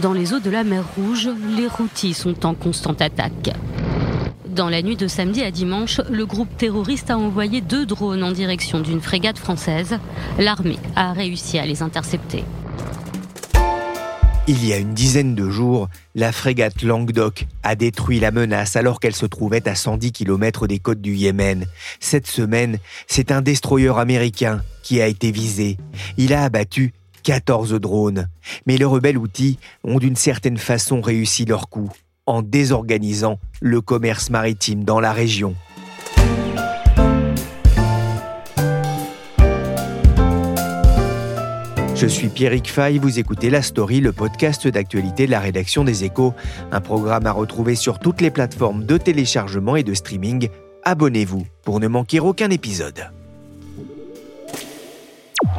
Dans les eaux de la mer Rouge, les Houthis sont en constante attaque. Dans la nuit de samedi à dimanche, le groupe terroriste a envoyé deux drones en direction d'une frégate française. L'armée a réussi à les intercepter. Il y a une dizaine de jours, la frégate Languedoc a détruit la menace alors qu'elle se trouvait à 110 km des côtes du Yémen. Cette semaine, c'est un destroyer américain qui a été visé. Il a abattu 14 drones. Mais les rebelles outils ont d'une certaine façon réussi leur coup en désorganisant le commerce maritime dans la région. Je suis Pierrick Fay, vous écoutez La Story, le podcast d'actualité de la rédaction des Échos, un programme à retrouver sur toutes les plateformes de téléchargement et de streaming. Abonnez-vous pour ne manquer aucun épisode.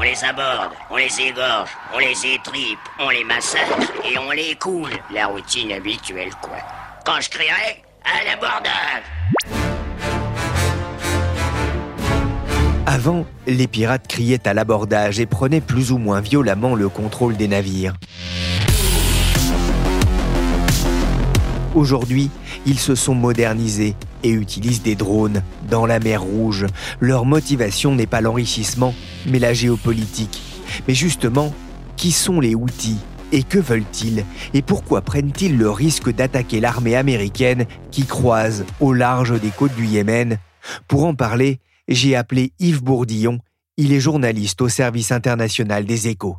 On les aborde, on les égorge, on les étripe, on les massacre et on les coule. La routine habituelle, quoi. Quand je crierai, à l'abordage Avant, les pirates criaient à l'abordage et prenaient plus ou moins violemment le contrôle des navires. Aujourd'hui, ils se sont modernisés et utilisent des drones dans la mer Rouge. Leur motivation n'est pas l'enrichissement, mais la géopolitique. Mais justement, qui sont les outils et que veulent-ils? Et pourquoi prennent-ils le risque d'attaquer l'armée américaine qui croise au large des côtes du Yémen? Pour en parler, j'ai appelé Yves Bourdillon. Il est journaliste au service international des échos.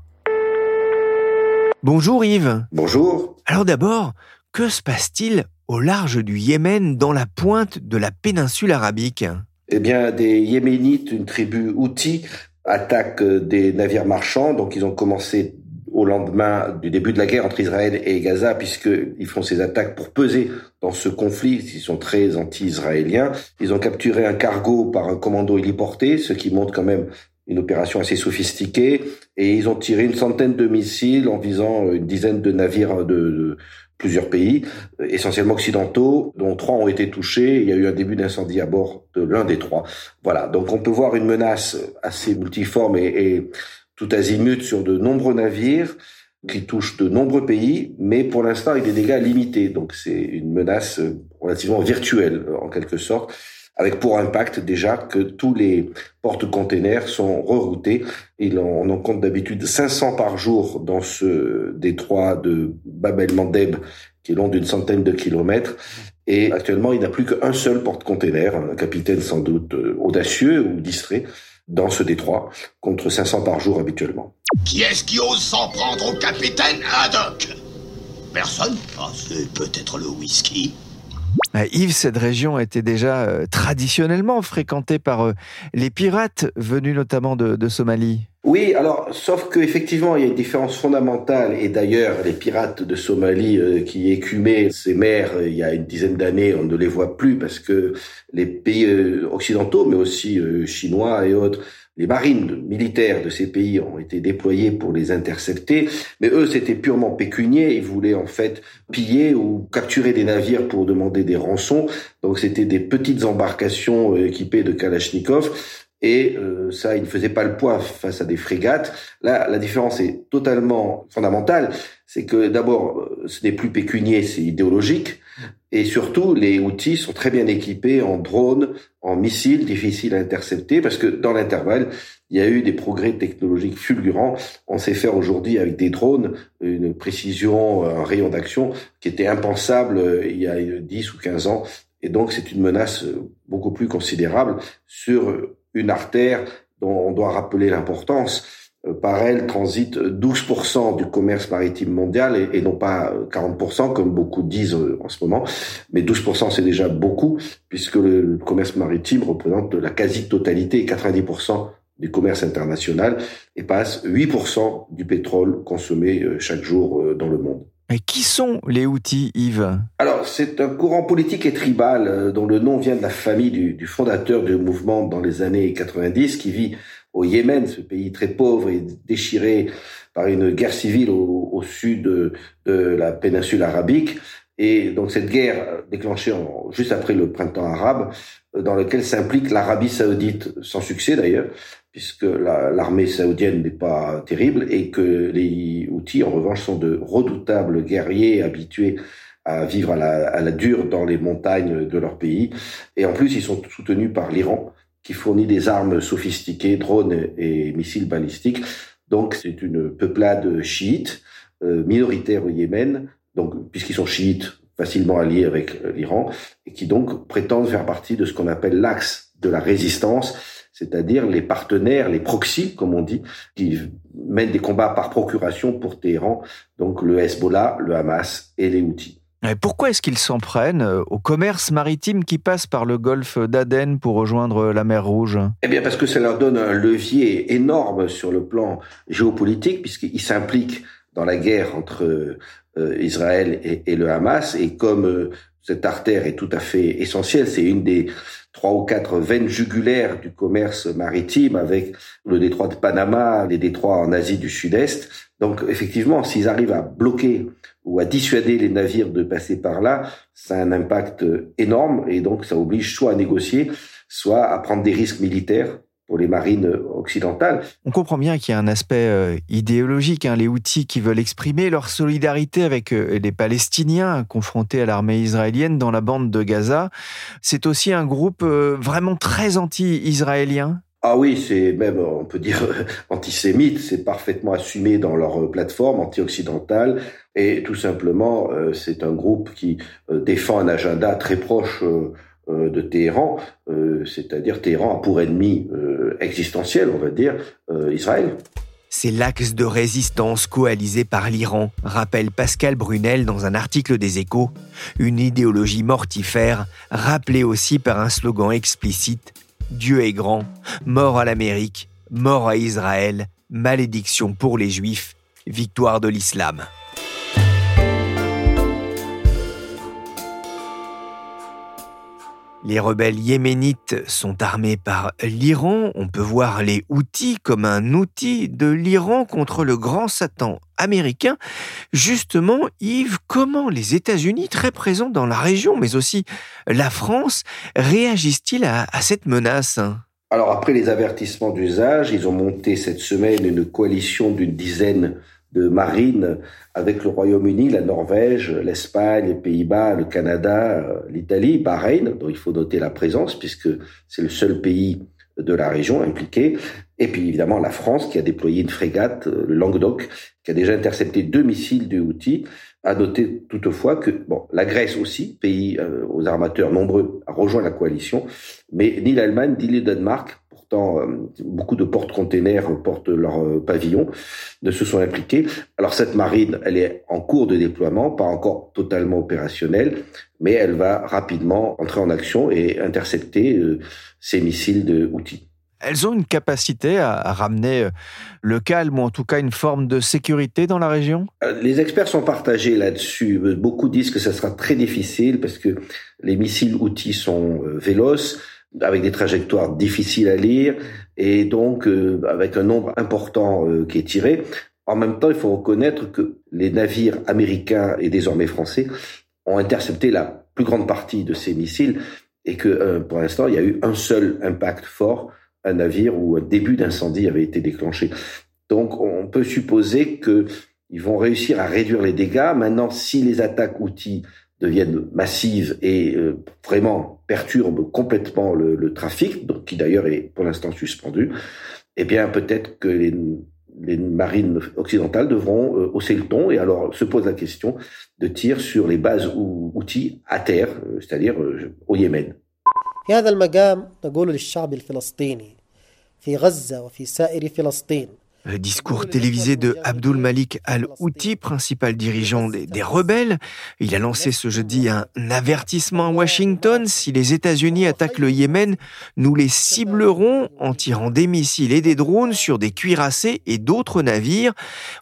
Bonjour Yves. Bonjour. Alors d'abord, que se passe-t-il au large du Yémen, dans la pointe de la péninsule arabique Eh bien, des Yéménites, une tribu Houthi, attaquent des navires marchands. Donc, ils ont commencé au lendemain du début de la guerre entre Israël et Gaza, puisqu'ils font ces attaques pour peser dans ce conflit. Ils sont très anti-israéliens. Ils ont capturé un cargo par un commando héliporté, ce qui montre quand même une opération assez sophistiquée. Et ils ont tiré une centaine de missiles en visant une dizaine de navires de plusieurs pays, euh, essentiellement occidentaux, dont trois ont été touchés. Il y a eu un début d'incendie à bord de l'un des trois. Voilà, donc on peut voir une menace assez multiforme et, et tout azimut sur de nombreux navires qui touche de nombreux pays, mais pour l'instant, il y a des dégâts limités. Donc c'est une menace relativement virtuelle, en quelque sorte avec pour impact déjà que tous les porte-containers sont reroutés. Il on en compte d'habitude 500 par jour dans ce détroit de Bab el-Mandeb, qui est long d'une centaine de kilomètres. Et actuellement, il n'y a plus qu'un seul porte-container, un capitaine sans doute euh, audacieux ou distrait, dans ce détroit, contre 500 par jour habituellement. Qui est-ce qui ose s'en prendre au capitaine Haddock? Personne? Ah, c'est peut-être le whisky. Bah, Yves, cette région était déjà euh, traditionnellement fréquentée par euh, les pirates venus notamment de, Somalie. Oui, alors, sauf qu'effectivement, il y a une différence fondamentale, et d'ailleurs, les pirates de Somalie euh, qui écumaient ces mers il y a une dizaine d'années, on ne les voit plus parce que les pays occidentaux, mais aussi chinois et autres, les marines militaires de ces pays ont été déployées pour les intercepter, mais eux, c'était purement pécunier. Ils voulaient en fait piller ou capturer des navires pour demander des rançons. Donc c'était des petites embarcations euh, équipées de Kalachnikov. Et euh, ça, il ne faisait pas le poids face à des frégates. Là, la différence est totalement fondamentale. C'est que d'abord, euh, ce n'est plus pécunier, c'est idéologique. Et surtout, les outils sont très bien équipés en drones, en missiles difficiles à intercepter, parce que dans l'intervalle, il y a eu des progrès technologiques fulgurants. On sait faire aujourd'hui avec des drones une précision, un rayon d'action qui était impensable euh, il y a 10 ou 15 ans. Et donc, c'est une menace euh, beaucoup plus considérable sur une artère dont on doit rappeler l'importance euh, par elle transite 12% du commerce maritime mondial et, non pas 40% comme beaucoup disent euh, en ce moment. Mais 12% c'est déjà beaucoup puisque le, commerce maritime représente la quasi-totalité, 90% du commerce international et passe 8% du pétrole consommé chaque jour dans le monde. Et qui sont les outils, Yves? Alors, c'est un courant politique et tribal dont le nom vient de la famille du, fondateur du mouvement dans les années 90 qui vit au Yémen, ce pays très pauvre et déchiré par une guerre civile au, sud de, la péninsule arabique. Et donc cette guerre déclenchée en, juste après le printemps arabe, euh, dans lequel s'implique l'Arabie saoudite, sans succès d'ailleurs, puisque l'armée saoudienne n'est pas terrible et que les outils, en revanche, sont de redoutables guerriers habitués à vivre à la, à la dure dans les montagnes de leur pays. Et en plus, ils sont soutenus par l'Iran, qui fournit des armes sophistiquées, drones et missiles balistiques. Donc c'est une peuplade chiite, euh, minoritaire au Yémen, donc puisqu'ils sont chiites, facilement alliés avec euh, l'Iran, et qui donc prétendent faire partie de ce qu'on appelle l'axe de la résistance, c'est-à-dire les partenaires, les proxys, comme on dit, qui mènent des combats par procuration pour Téhéran, donc le Hezbollah, le Hamas et les Houthis. Pourquoi est-ce qu'ils s'en prennent euh, au commerce maritime qui passe par le golfe d'Aden pour rejoindre la mer Rouge? Eh bien parce que ça leur donne un levier énorme sur le plan géopolitique, puisqu'ils s'impliquent dans la guerre entre euh, Israël et, le Hamas, et comme euh, cette artère est tout à fait essentielle, c'est une des trois ou quatre veines jugulaires du commerce maritime avec le détroit de Panama, les détroits en Asie du Sud-Est. Donc effectivement, s'ils arrivent à bloquer ou à dissuader les navires de passer par là, ça a un impact énorme et donc ça oblige soit à négocier, soit à prendre des risques militaires pour les marines occidentales. On comprend bien qu'il y a un aspect euh, idéologique, hein, les outils qui veulent exprimer leur solidarité avec euh, les Palestiniens confrontés à l'armée israélienne dans la bande de Gaza. C'est aussi un groupe euh, vraiment très anti-israélien ah oui, c'est même, on peut dire, antisémite, c'est parfaitement assumé dans leur plateforme anti-occidentale, et tout simplement, c'est un groupe qui défend un agenda très proche de Téhéran, c'est-à-dire Téhéran a pour ennemi existentiel, on va dire, Israël. C'est l'axe de résistance coalisé par l'Iran, rappelle Pascal Brunel dans un article des Échos, une idéologie mortifère, rappelée aussi par un slogan explicite Dieu est grand, mort à l'Amérique, mort à Israël, malédiction pour les Juifs, victoire de l'islam. Les rebelles yéménites sont armés par l'Iran. On peut voir les outils comme un outil de l'Iran contre le grand Satan américain. Justement, Yves, comment les États-Unis, très présents dans la région, mais aussi la France, réagissent-ils à, à cette menace? Alors après les avertissements d'usage, ils ont monté cette semaine une coalition d'une dizaine de marine avec le Royaume-Uni, la Norvège, l'Espagne, les Pays-Bas, le Canada, euh, l'Italie, Bahreïn, dont il faut noter la présence puisque c'est le seul pays de la région impliqué, et puis évidemment la France qui a déployé une frégate, euh, le Languedoc, qui a déjà intercepté deux missiles de Houthi. À noter toutefois que bon, la Grèce aussi, pays euh, aux armateurs nombreux, a rejoint la coalition, mais ni l'Allemagne ni le Danemark euh, beaucoup de porte-containers portent leur euh, pavillon, ne se sont impliqués. Alors cette marine, elle est en cours de déploiement, pas encore totalement opérationnelle, mais elle va rapidement entrer en action et intercepter euh, ces missiles de outils. Elles ont une capacité à, ramener le calme ou en tout cas une forme de sécurité dans la région? Les experts sont partagés là-dessus. Beaucoup disent que ça sera très difficile parce que les missiles outils sont véloces, avec des trajectoires difficiles à lire et donc euh, avec un nombre important euh, qui est tiré. En même temps, il faut reconnaître que les navires américains et désormais français ont intercepté la plus grande partie de ces missiles et que euh, pour l'instant, il y a eu un seul impact fort, un navire où un début d'incendie avait été déclenché. Donc on peut supposer qu'ils vont réussir à réduire les dégâts. Maintenant, si les attaques outils deviennent massives et euh, vraiment perturbent complètement le, trafic, donc qui d'ailleurs est pour l'instant suspendu, eh bien peut-être que les, marines occidentales devront euh, hausser le ton et alors se pose la question de tir sur les bases ou outils à terre, euh, c'est-à-dire au Yémen. هذا المقام نقول للشعب الفلسطيني في غزة وفي سائر فلسطين Le discours télévisé de Abdul Malik al-Houthi, principal dirigeant des, rebelles, il a lancé ce jeudi un avertissement à Washington. Si les États-Unis attaquent le Yémen, nous les ciblerons en tirant des missiles et des drones sur des cuirassés et d'autres navires.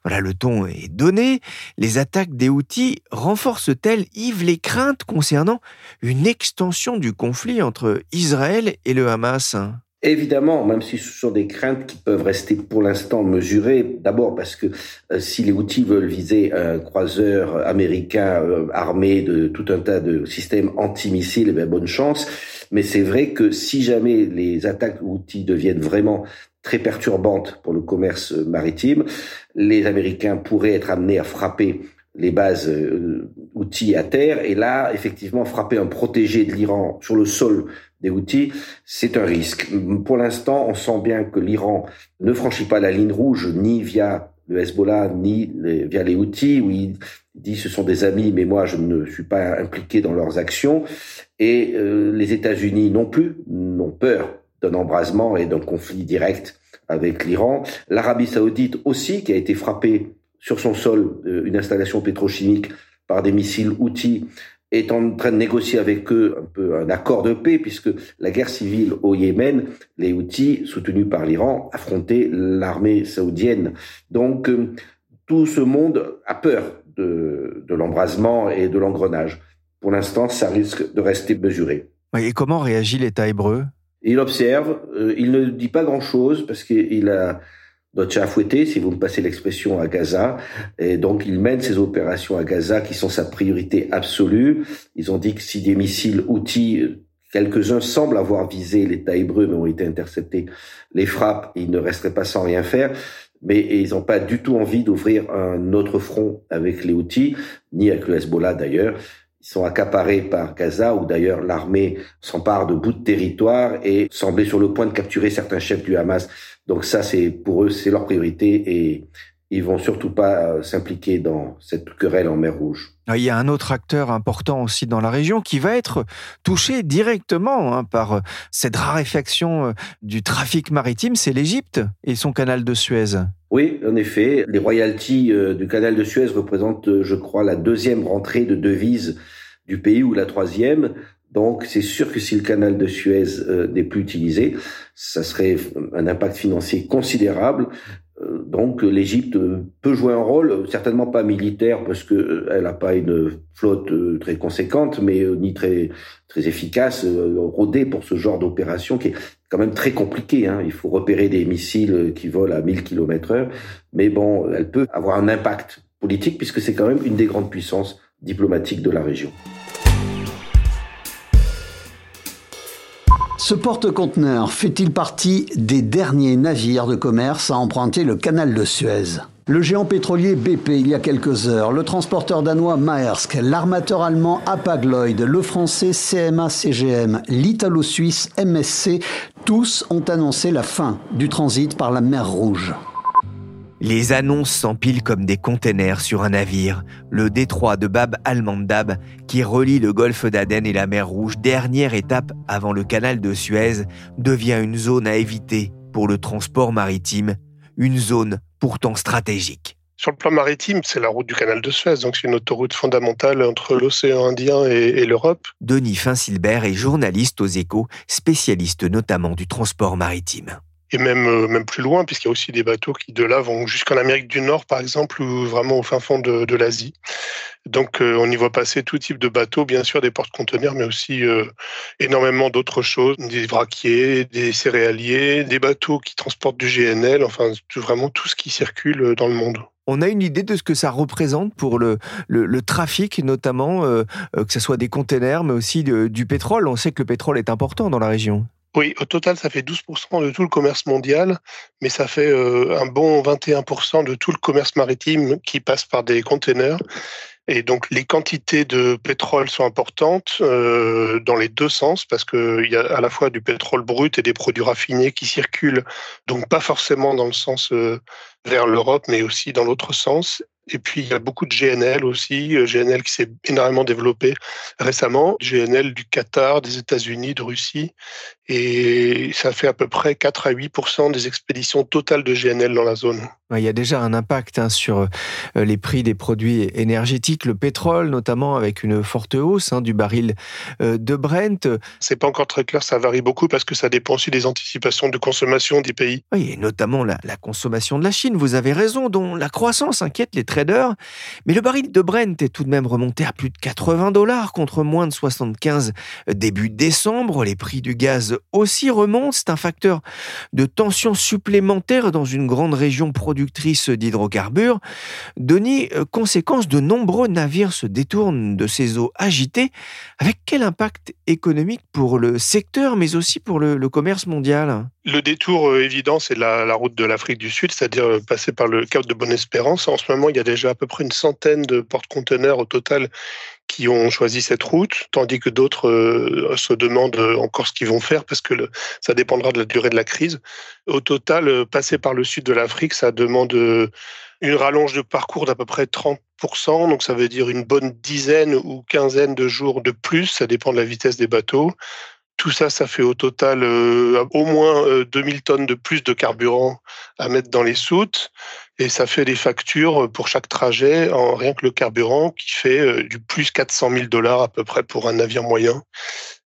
Voilà, le ton est donné. Les attaques des Houthis renforcent-elles, Yves, les craintes concernant une extension du conflit entre Israël et le Hamas? Évidemment, même si ce sont des craintes qui peuvent rester pour l'instant mesurées, d'abord parce que euh, si les outils veulent viser un croiseur américain euh, armé de tout un tas de systèmes antimissiles, eh bonne chance. Mais c'est vrai que si jamais les attaques outils deviennent vraiment très perturbantes pour le commerce maritime, les Américains pourraient être amenés à frapper les bases euh, outils à terre et là effectivement frapper un protégé de l'Iran sur le sol des outils, c'est un risque. Pour l'instant, on sent bien que l'Iran ne franchit pas la ligne rouge ni via le Hezbollah ni via les outils où il dit ce sont des amis mais moi je ne suis pas impliqué dans leurs actions et euh, les États-Unis non plus n'ont peur d'un embrasement et d'un conflit direct avec l'Iran. L'Arabie saoudite aussi qui a été frappée sur son sol euh, une installation pétrochimique par des missiles outils est en train de négocier avec eux un peu un accord de paix puisque la guerre civile au Yémen, les outils soutenus par l'Iran affrontaient l'armée saoudienne. Donc euh, tout ce monde a peur de, de l'embrasement et de l'engrenage. Pour l'instant, ça risque de rester mesuré. Et comment réagit l'État hébreu? Il observe, euh, il ne dit pas grand-chose parce qu'il a notre chat fouetté, si vous me passez l'expression, à Gaza. Et donc, ils mènent ces opérations à Gaza qui sont sa priorité absolue. Ils ont dit que si des missiles outils, quelques-uns semblent avoir visé l'État hébreu, mais ont été interceptés, les frappes, ils ne resteraient pas sans rien faire. Mais ils n'ont pas du tout envie d'ouvrir un autre front avec les outils, ni avec le Hezbollah d'ailleurs. Ils sont accaparés par Gaza, où d'ailleurs l'armée s'empare de bouts de territoire et semblait sur le point de capturer certains chefs du Hamas. Donc ça, c'est pour eux, c'est leur priorité et ils vont surtout pas euh, s'impliquer dans cette querelle en mer Rouge. Ah, il y a un autre acteur important aussi dans la région qui va être touché directement hein, par euh, cette raréfaction euh, du trafic maritime, c'est l'Égypte et son canal de Suez. Oui, en effet, les royalties du canal de Suez représentent, je crois, la deuxième rentrée de devises du pays ou la troisième. Donc, c'est sûr que si le canal de Suez euh, n'est plus utilisé, ça serait un impact financier considérable. Euh, donc, l'Égypte peut jouer un rôle, certainement pas militaire parce que euh, elle n'a pas une flotte très conséquente, mais ni très très efficace, rodée pour ce genre d'opération qui est quand même très compliqué. Hein. Il faut repérer des missiles qui volent à 1000 km heure, mais bon, elle peut avoir un impact politique puisque c'est quand même une des grandes puissances diplomatiques de la région. Ce porte-conteneur fait-il partie des derniers navires de commerce à emprunter le canal de Suez? Le géant pétrolier BP il y a quelques heures, le transporteur danois Maersk, l'armateur allemand Hapag-Lloyd, le français CMA-CGM, l'italo-suisse MSC, tous ont annoncé la fin du transit par la mer Rouge. Les annonces s'empilent comme des containers sur un navire, le détroit de Bab al-Mandab, qui relie le golfe d'Aden et la mer Rouge, dernière étape avant le canal de Suez, devient une zone à éviter pour le transport maritime, une zone pourtant stratégique. Sur le plan maritime, c'est la route du canal de Suez, donc c'est une autoroute fondamentale entre l'océan Indien et, et l'Europe. Denis Finsilbert est journaliste aux échos, spécialiste notamment du transport maritime et même, euh, même plus loin, puisqu'il y a aussi des bateaux qui de là vont jusqu'en Amérique du Nord, par exemple, ou vraiment au fin fond de, l'Asie. Donc euh, on y voit passer tout type de bateaux, bien sûr des porte-conteneurs, mais aussi euh, énormément d'autres choses, des vraquiers, des céréaliers, des bateaux qui transportent du GNL, enfin vraiment tout ce qui circule dans le monde. On a une idée de ce que ça représente pour le, le, trafic, notamment que ce soit des conteneurs, mais aussi du pétrole. On sait que le pétrole est important dans la région. Oui, au total, ça fait 12% de tout le commerce mondial, mais ça fait euh, un bon 21% de tout le commerce maritime qui passe par des containers. Et donc les quantités de pétrole sont importantes euh, dans les deux sens parce qu'il y a à la fois du pétrole brut et des produits raffinés qui circulent, donc pas forcément dans le sens euh, vers l'Europe, mais aussi dans l'autre sens. Et puis, il y a beaucoup de GNL aussi, GNL qui s'est énormément développé récemment, GNL du Qatar, des États-Unis, de Russie. Et ça fait à peu près 4 à 8% des expéditions totales de GNL dans la zone. Il y a déjà un impact hein, sur euh, les prix des produits énergétiques, le pétrole notamment, avec une forte hausse hein, du baril euh, de Brent. C'est pas encore très clair, ça varie beaucoup parce que ça dépend aussi des anticipations de consommation des pays. Oui, et notamment la, la consommation de la Chine, vous avez raison, dont la croissance inquiète les traders. Mais le baril de Brent est tout de même remonté à plus de 80 dollars contre moins de 75 début décembre. Les prix du gaz aussi remontent. C'est un facteur de tension supplémentaire dans une grande région productrice d'hydrocarbures. Denis, euh, conséquence, de nombreux navires se détournent de ces eaux agitées. Avec quel impact économique pour le secteur, mais aussi pour le, commerce mondial? Le détour euh, évident, c'est la, la, route de l'Afrique du Sud, c'est-à-dire euh, passer par le Cap de Bonne-Espérance. En ce moment, il y a déjà à peu près une centaine de porte-conteneurs au total qui ont choisi cette route, tandis que d'autres euh, se demandent encore ce qu'ils vont faire parce que ça dépendra de la durée de la crise. Au total, euh, passer par le sud de l'Afrique, ça demande euh, une rallonge de parcours d'à peu près 30%, donc ça veut dire une bonne dizaine ou quinzaine de jours de plus, ça dépend de la vitesse des bateaux. Tout ça, ça fait au total au moins 2000 tonnes de plus de carburant à mettre dans les soutes et ça fait des factures pour chaque trajet en rien que le carburant qui fait euh, du plus 400 000 dollars à peu près pour un navire moyen.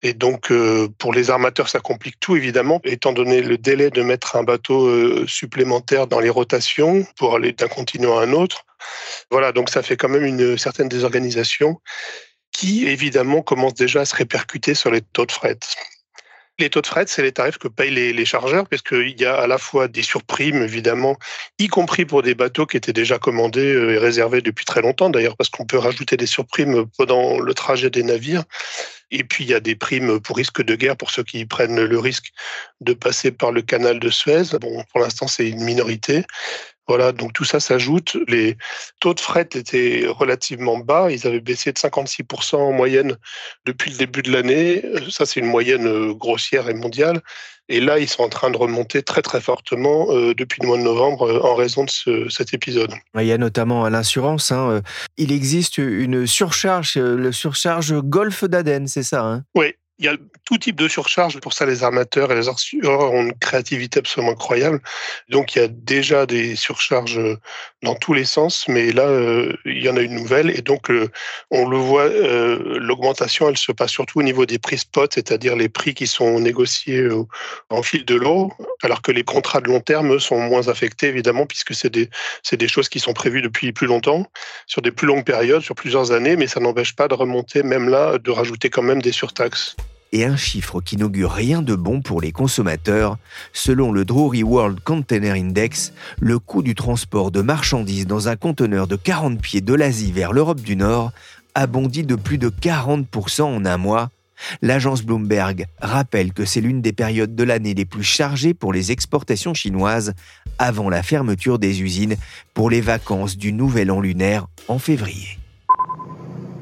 Et donc euh, pour les armateurs, ça complique tout évidemment, étant donné le délai de mettre un bateau euh, supplémentaire dans les rotations pour aller d'un continent à un autre. Voilà, donc ça fait quand même une certaine désorganisation qui évidemment commence déjà à se répercuter sur les taux de fret. Les taux de fret, c'est les tarifs que payent les, chargeurs, puisqu'il y a à la fois des surprimes, évidemment, y compris pour des bateaux qui étaient déjà commandés euh, et réservés depuis très longtemps, d'ailleurs, parce qu'on peut rajouter des surprimes pendant le trajet des navires. Et puis, il y a des primes pour risque de guerre pour ceux qui prennent le risque de passer par le canal de Suez. Bon, pour l'instant, c'est une minorité. Voilà, donc tout ça s'ajoute. Les taux de fret étaient relativement bas. Ils avaient baissé de 56% en moyenne depuis le début de l'année. Ça, c'est une moyenne euh, grossière et mondiale. Et là, ils sont en train de remonter très très fortement euh, depuis le mois de novembre euh, en raison de ce, cet épisode. Il y a notamment l'assurance. Hein. Il existe une surcharge, le surcharge Golfe d'Aden, c'est ça hein? Oui, il y a tout type de surcharge. Pour ça, les armateurs et les assureurs ont une créativité absolument incroyable. Donc, il y a déjà des surcharges dans tous les sens, mais là, euh, il y en a une nouvelle. Et donc, euh, on le voit, euh, l'augmentation, elle se passe surtout au niveau des prix spot, c'est-à-dire les prix qui sont négociés en fil de l'eau, alors que les contrats de long terme sont moins affectés, évidemment, puisque c'est des, c'est des choses qui sont prévues depuis plus longtemps, sur des plus longues périodes, sur plusieurs années, mais ça n'empêche pas de remonter, même là, de rajouter quand même des surtaxes et un chiffre qui n'augure rien de bon pour les consommateurs. Selon le Drury World Container Index, le coût du transport de marchandises dans un conteneur de 40 pieds de l'Asie vers l'Europe du Nord a bondi de plus de 40% en un mois. L'agence Bloomberg rappelle que c'est l'une des périodes de l'année les plus chargées pour les exportations chinoises avant la fermeture des usines pour les vacances du Nouvel An lunaire en février.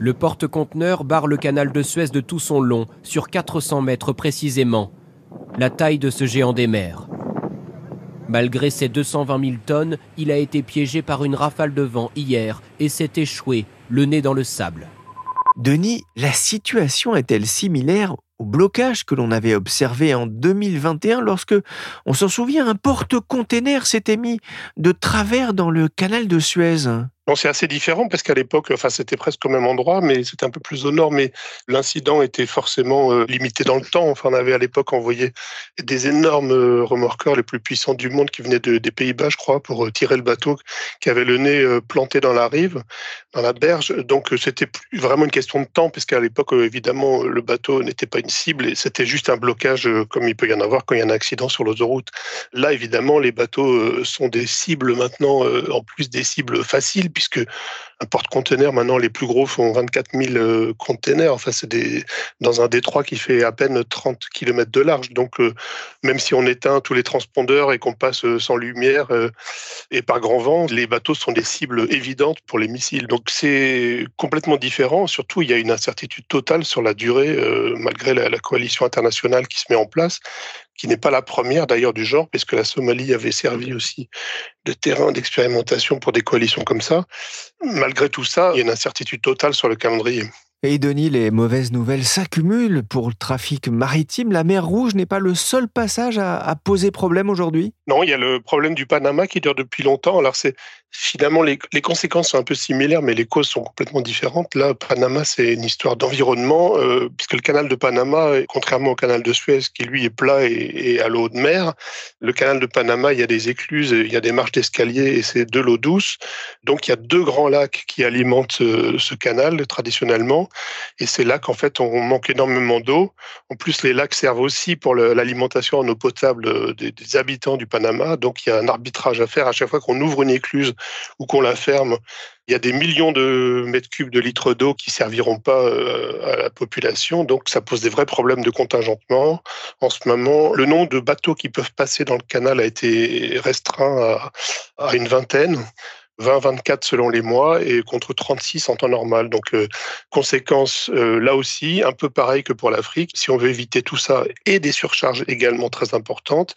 Le porte-conteneur barre le canal de Suez de tout son long, sur 400 mètres précisément, la taille de ce géant des mers. Malgré ses 220 000 tonnes, il a été piégé par une rafale de vent hier et s'est échoué, le nez dans le sable. Denis, la situation est-elle similaire au blocage que l'on avait observé en 2021 lorsque, on s'en souvient, un porte-container s'était mis de travers dans le canal de Suez? C'est assez différent parce qu'à l'époque, enfin, c'était presque au même endroit, mais c'était un peu plus au nord. Mais l'incident était forcément euh, limité dans le temps. Enfin, on avait à l'époque envoyé des énormes euh, remorqueurs les plus puissants du monde qui venaient de, des Pays-Bas, je crois, pour euh, tirer le bateau qui avait le nez planté dans la rive, dans la berge. Donc, c'était vraiment une question de temps, puisqu'à l'époque, évidemment, le bateau n'était pas une cible et c'était juste un blocage, comme il peut y en avoir quand il y a un accident sur l'autoroute. Là, évidemment, les bateaux sont des cibles maintenant, en plus des cibles faciles puisque un porte-conteneur, maintenant, les plus gros font 24 000 euh, containers. Enfin, c'est dans un détroit qui fait à peine 30 km de large. Donc, euh, même si on éteint tous les transpondeurs et qu'on passe euh, sans lumière et par grand vent, les bateaux sont des cibles évidentes pour les missiles. Donc, c'est complètement différent. Surtout, il y a une incertitude totale sur la durée, malgré la, la coalition internationale qui se met en place qui n'est pas la première d'ailleurs du genre, puisque la Somalie avait servi aussi de terrain d'expérimentation pour des coalitions comme ça. Malgré tout ça, il y a une incertitude totale sur le calendrier. Et Denis, les mauvaises nouvelles s'accumulent pour le trafic maritime. La mer Rouge n'est pas le seul passage à, poser problème aujourd'hui Non, il y a le problème du Panama qui dure depuis longtemps. Alors c'est finalement les, conséquences sont un peu similaires, mais les causes sont complètement différentes. Là, Panama, c'est une histoire d'environnement, euh, puisque le canal de Panama, contrairement au canal de Suez, qui lui est plat et, à l'eau de mer, le canal de Panama, il y a des écluses, il y a des marches d'escalier et c'est de l'eau douce. Donc il y a deux grands lacs qui alimentent euh, ce canal traditionnellement. Et ces lacs, en fait, on manque énormément d'eau. En plus, les lacs servent aussi pour l'alimentation en eau potable euh, des, habitants du Panama. Donc, il y a un arbitrage à faire à chaque fois qu'on ouvre une écluse ou qu'on la ferme. Il y a des millions de mètres cubes de litres d'eau qui serviront pas euh, à la population. Donc, ça pose des vrais problèmes de contingentement. En ce moment, le nombre de bateaux qui peuvent passer dans le canal a été restreint à une vingtaine. 20-24 selon les mois et contre 36 en temps normal. Donc, euh, conséquence, euh, là aussi, un peu pareil que pour l'Afrique. Si on veut éviter tout ça et des surcharges également très importantes,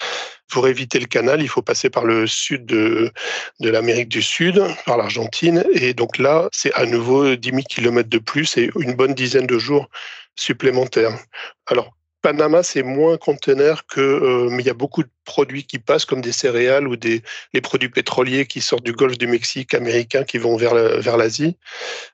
pour éviter le canal, il faut passer par le sud de, de l'Amérique du Sud, par l'Argentine. Et donc là, c'est à nouveau 10 000 km de plus et une bonne dizaine de jours supplémentaires. Alors, Panama, c'est moins conteneur que, euh, mais il y a beaucoup de produits qui passent comme des céréales ou des les produits pétroliers qui sortent du golfe du Mexique américain qui vont vers vers l'Asie.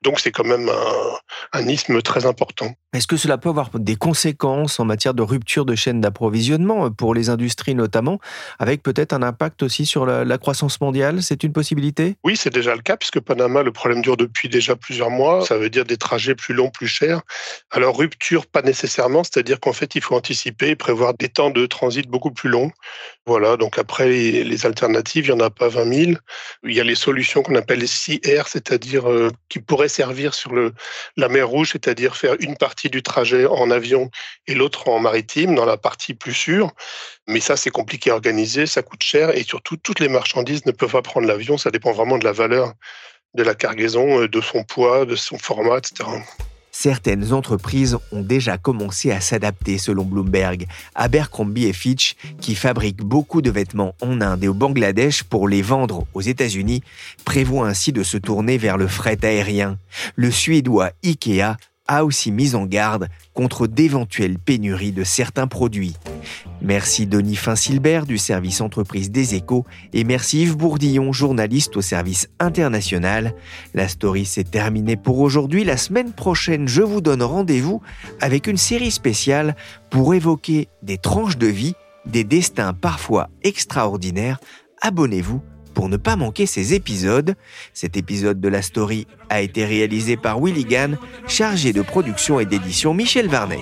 Donc c'est quand même un, un isthme très important. Est-ce que cela peut avoir des conséquences en matière de rupture de chaîne d'approvisionnement pour les industries notamment, avec peut-être un impact aussi sur la, la croissance mondiale? C'est une possibilité? Oui, c'est déjà le cas puisque Panama, le problème dure depuis déjà plusieurs mois. Ça veut dire des trajets plus longs, plus chers. Alors rupture, pas nécessairement, c'est-à-dire qu'en fait il faut anticiper prévoir des temps de transit beaucoup plus longs. Voilà, donc après les, alternatives, il n'y en a pas 20 000. Il y a les solutions qu'on appelle les CR, c'est-à-dire euh, qui pourraient servir sur le, la mer Rouge, c'est-à-dire faire une partie du trajet en avion et l'autre en maritime, dans la partie plus sûre. Mais ça, c'est compliqué à organiser, ça coûte cher et surtout, toutes les marchandises ne peuvent pas prendre l'avion. Ça dépend vraiment de la valeur de la cargaison, euh, de son poids, de son format, etc. Certaines entreprises ont déjà commencé à s'adapter selon Bloomberg. Abercrombie et Fitch, qui fabriquent beaucoup de vêtements en Inde et au Bangladesh pour les vendre aux États-Unis, prévoit ainsi de se tourner vers le fret aérien. Le Suédois IKEA a aussi mis en garde contre d'éventuelles pénuries de certains produits. Merci Denis Finsilbert du service entreprise des échos et merci Yves Bourdillon, journaliste au service international. La story s'est terminée pour aujourd'hui. La semaine prochaine, je vous donne rendez-vous avec une série spéciale pour évoquer des tranches de vie, des destins parfois extraordinaires. Abonnez-vous pour ne pas manquer ces épisodes. Cet épisode de la story a été réalisé par Willy Gann, chargé de production et d'édition Michel Varnet.